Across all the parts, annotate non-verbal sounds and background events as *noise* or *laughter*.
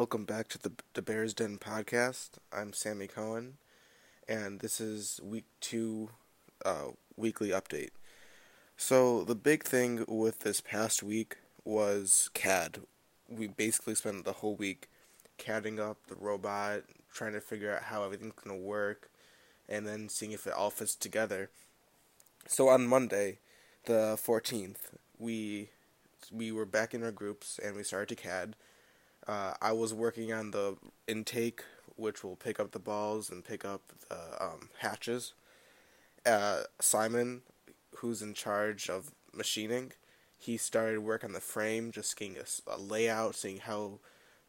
Welcome back to the the Bears Den podcast. I'm Sammy Cohen, and this is week two, uh, weekly update. So the big thing with this past week was CAD. We basically spent the whole week CADing up the robot, trying to figure out how everything's gonna work, and then seeing if it all fits together. So on Monday, the fourteenth, we we were back in our groups and we started to CAD uh, I was working on the intake, which will pick up the balls and pick up the um, hatches. Uh, Simon, who's in charge of machining, he started work on the frame, just getting a, a layout, seeing how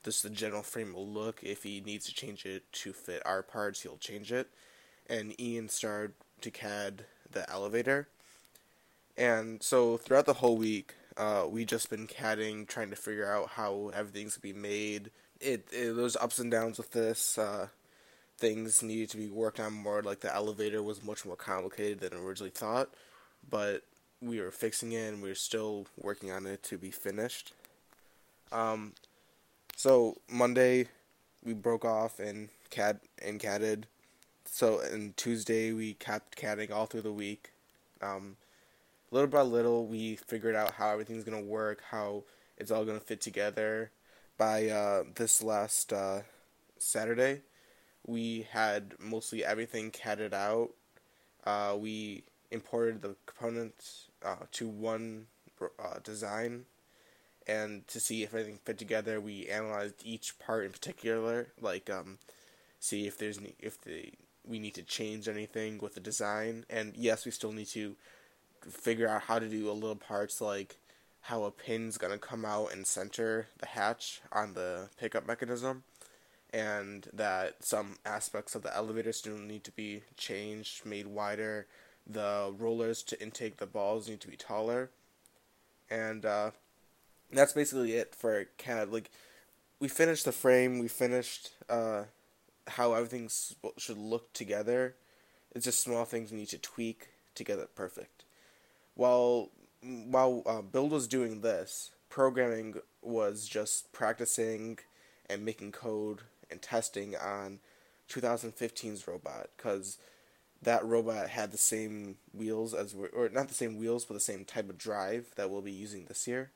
this the general frame will look. If he needs to change it to fit our parts, he'll change it. And Ian started to CAD the elevator. And so throughout the whole week, uh, we just been CADing, trying to figure out how everything's gonna be made. It, it there's ups and downs with this. Uh, things needed to be worked on more. Like the elevator was much more complicated than originally thought, but we were fixing it and we are still working on it to be finished. Um, so Monday we broke off and CAD and CADed. So and Tuesday we kept CADing all through the week. Um, little by little, we figured out how everything's gonna work, how it's all gonna fit together. By uh, this last uh, Saturday, we had mostly everything CADed out. Uh, we imported the components uh, to one uh, design, and to see if everything fit together, we analyzed each part in particular, like um, see if there's if the we need to change anything with the design. And yes, we still need to figure out how to do a little parts like how a pin's gonna come out and center the hatch on the pickup mechanism, and that some aspects of the elevator still need to be changed, made wider. The rollers to intake the balls need to be taller, and uh, that's basically it for CAD. Like, we finished the frame, we finished uh, how everything should look together. It's just small things we need to tweak to get it perfect while while uh, Build was doing this, programming was just practicing and making code and testing on 2015's robot because that robot had the same wheels as we or not the same wheels but the same type of drive that we'll be using this year.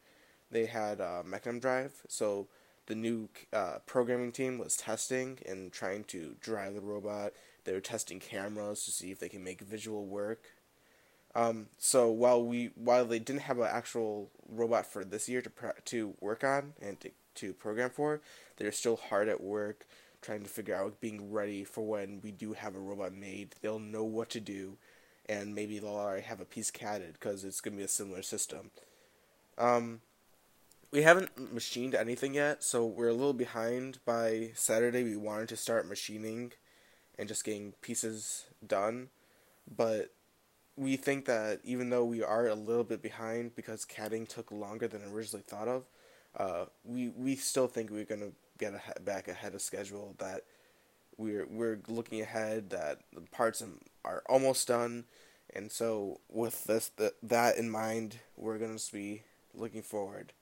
They had a Mecanum drive, so the new uh, programming team was testing and trying to drive the robot. They were testing cameras to see if they can make visual work um, so while we while they didn't have an actual robot for this year to to work on and to, to program for, they're still hard at work trying to figure out being ready for when we do have a robot made. They'll know what to do, and maybe they'll already have a piece CADed because it's gonna be a similar system. Um, we haven't machined anything yet, so we're a little behind. By Saturday, we wanted to start machining and just getting pieces done, but we think that even though we are a little bit behind because CADing took longer than originally thought of, uh, we we still think we're gonna get a, back ahead of schedule. That we're we're looking ahead. That the parts are almost done, and so with this the, that in mind, we're gonna be looking forward.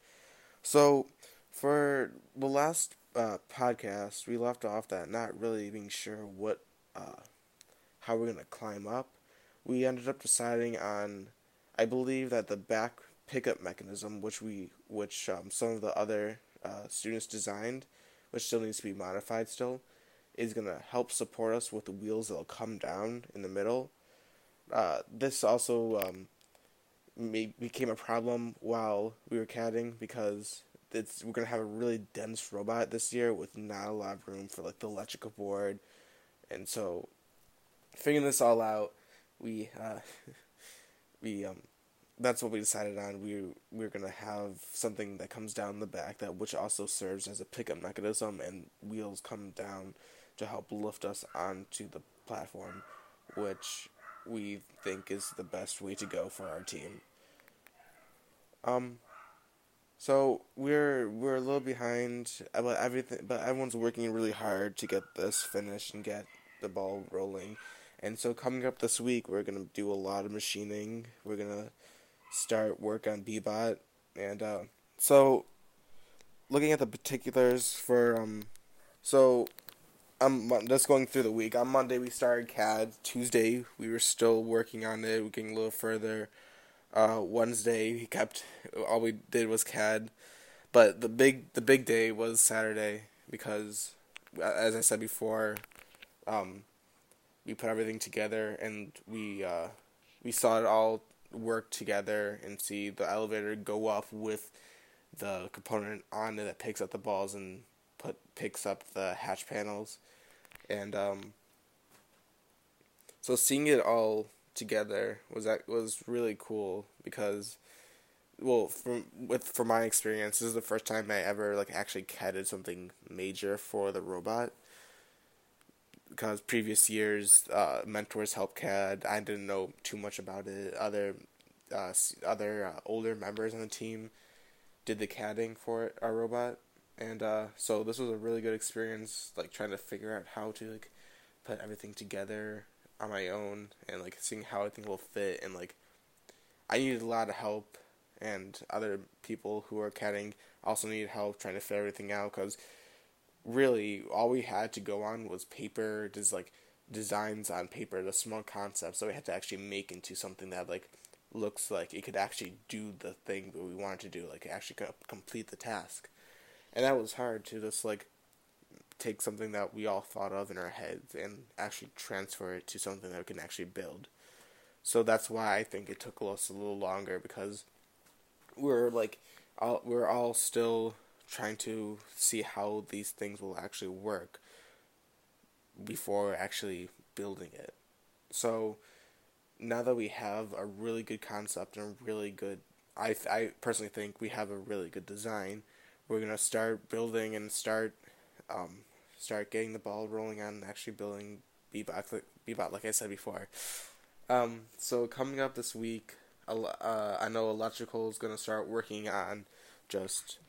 So for the last uh, podcast, we left off that not really being sure what uh, how we're gonna climb up we ended up deciding on, I believe that the back pickup mechanism, which we, which um, some of the other uh, students designed, which still needs to be modified still, is gonna help support us with the wheels that'll come down in the middle. Uh, this also um, may, became a problem while we were CADing because it's we're gonna have a really dense robot this year with not a lot of room for like the electrical board, and so figuring this all out we uh, *laughs* we um that's what we decided on. We we're gonna have something that comes down the back that which also serves as a pickup mechanism, and wheels come down to help lift us onto the platform, which we think is the best way to go for our team. Um, so we're we're a little behind, but everything, but everyone's working really hard to get this finished and get the ball rolling. And so coming up this week, we're gonna do a lot of machining. We're gonna start work on Bbot, and uh, so looking at the particulars for um, so I'm just going through the week. On Monday we started CAD. Tuesday we were still working on it. Getting a little further. Uh, Wednesday we kept all we did was CAD, but the big the big day was Saturday because, as I said before, um, we put everything together and we uh, we saw it all work together and see the elevator go up with the component on it that picks up the balls and put picks up the hatch panels, and um, so seeing it all together was that was really cool because well from with from my experience this is the first time I ever like actually CADed something major for the robot because previous years uh, mentors helped CAD. I didn't know too much about it. Other uh, other uh, older members on the team did the CADing for it, our robot. And uh, so this was a really good experience like trying to figure out how to like put everything together on my own and like seeing how everything will fit. And like I needed a lot of help and other people who are CADing also needed help trying to fit everything out because really all we had to go on was paper just like designs on paper the small concepts so we had to actually make into something that like looks like it could actually do the thing that we wanted to do like actually complete the task and that was hard to just like take something that we all thought of in our heads and actually transfer it to something that we can actually build. So that's why I think it took us a little longer because we're like all, we're all still trying to see how these things will actually work before actually building it. So now that we have a really good concept and a really good I I personally think we have a really good design we're gonna start building and start um, start getting the ball rolling on actually building Bebot, Bebot like I said before. Um, so coming up this week, uh, I know electrical is gonna start working on just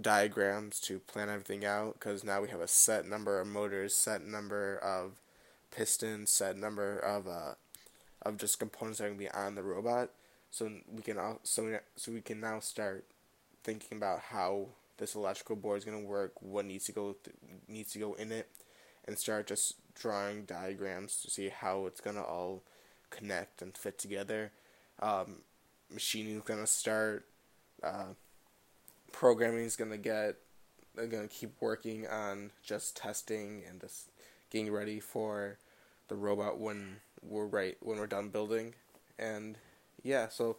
diagrams to plan everything out because now we have a set number of motors, set number of pistons, set number of uh, of just components that are gonna be on the robot. So we can so so we can now start thinking about how this electrical board is going to work, what needs to go th- needs to go in it, and start just drawing diagrams to see how it's going to all connect and fit together. Um, machining is going to start. Uh, programming is going to get. They're going to keep working on just testing and just getting ready for the robot when we're right when we're done building, and yeah, so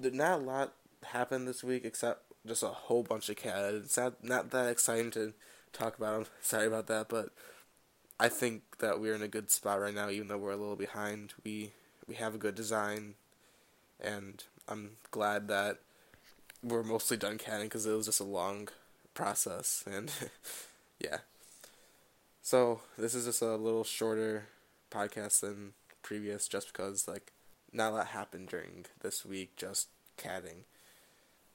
not a lot happened this week except just a whole bunch of CAD. It's not, not that exciting to talk about. I'm *laughs* sorry about that, but I think that we're in a good spot right now, even though we're a little behind. We we have a good design, and I'm glad that we're mostly done CADing because it was just a long process, and *laughs* yeah. So this is just a little shorter podcast than previous, just because like not a lot happened during this week, just CADing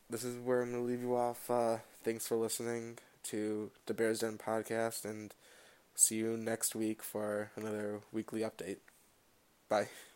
this is where I'm to leave you off. Uh, thanks for listening to the Bears Den podcast, and see you next week for another weekly update. Bye.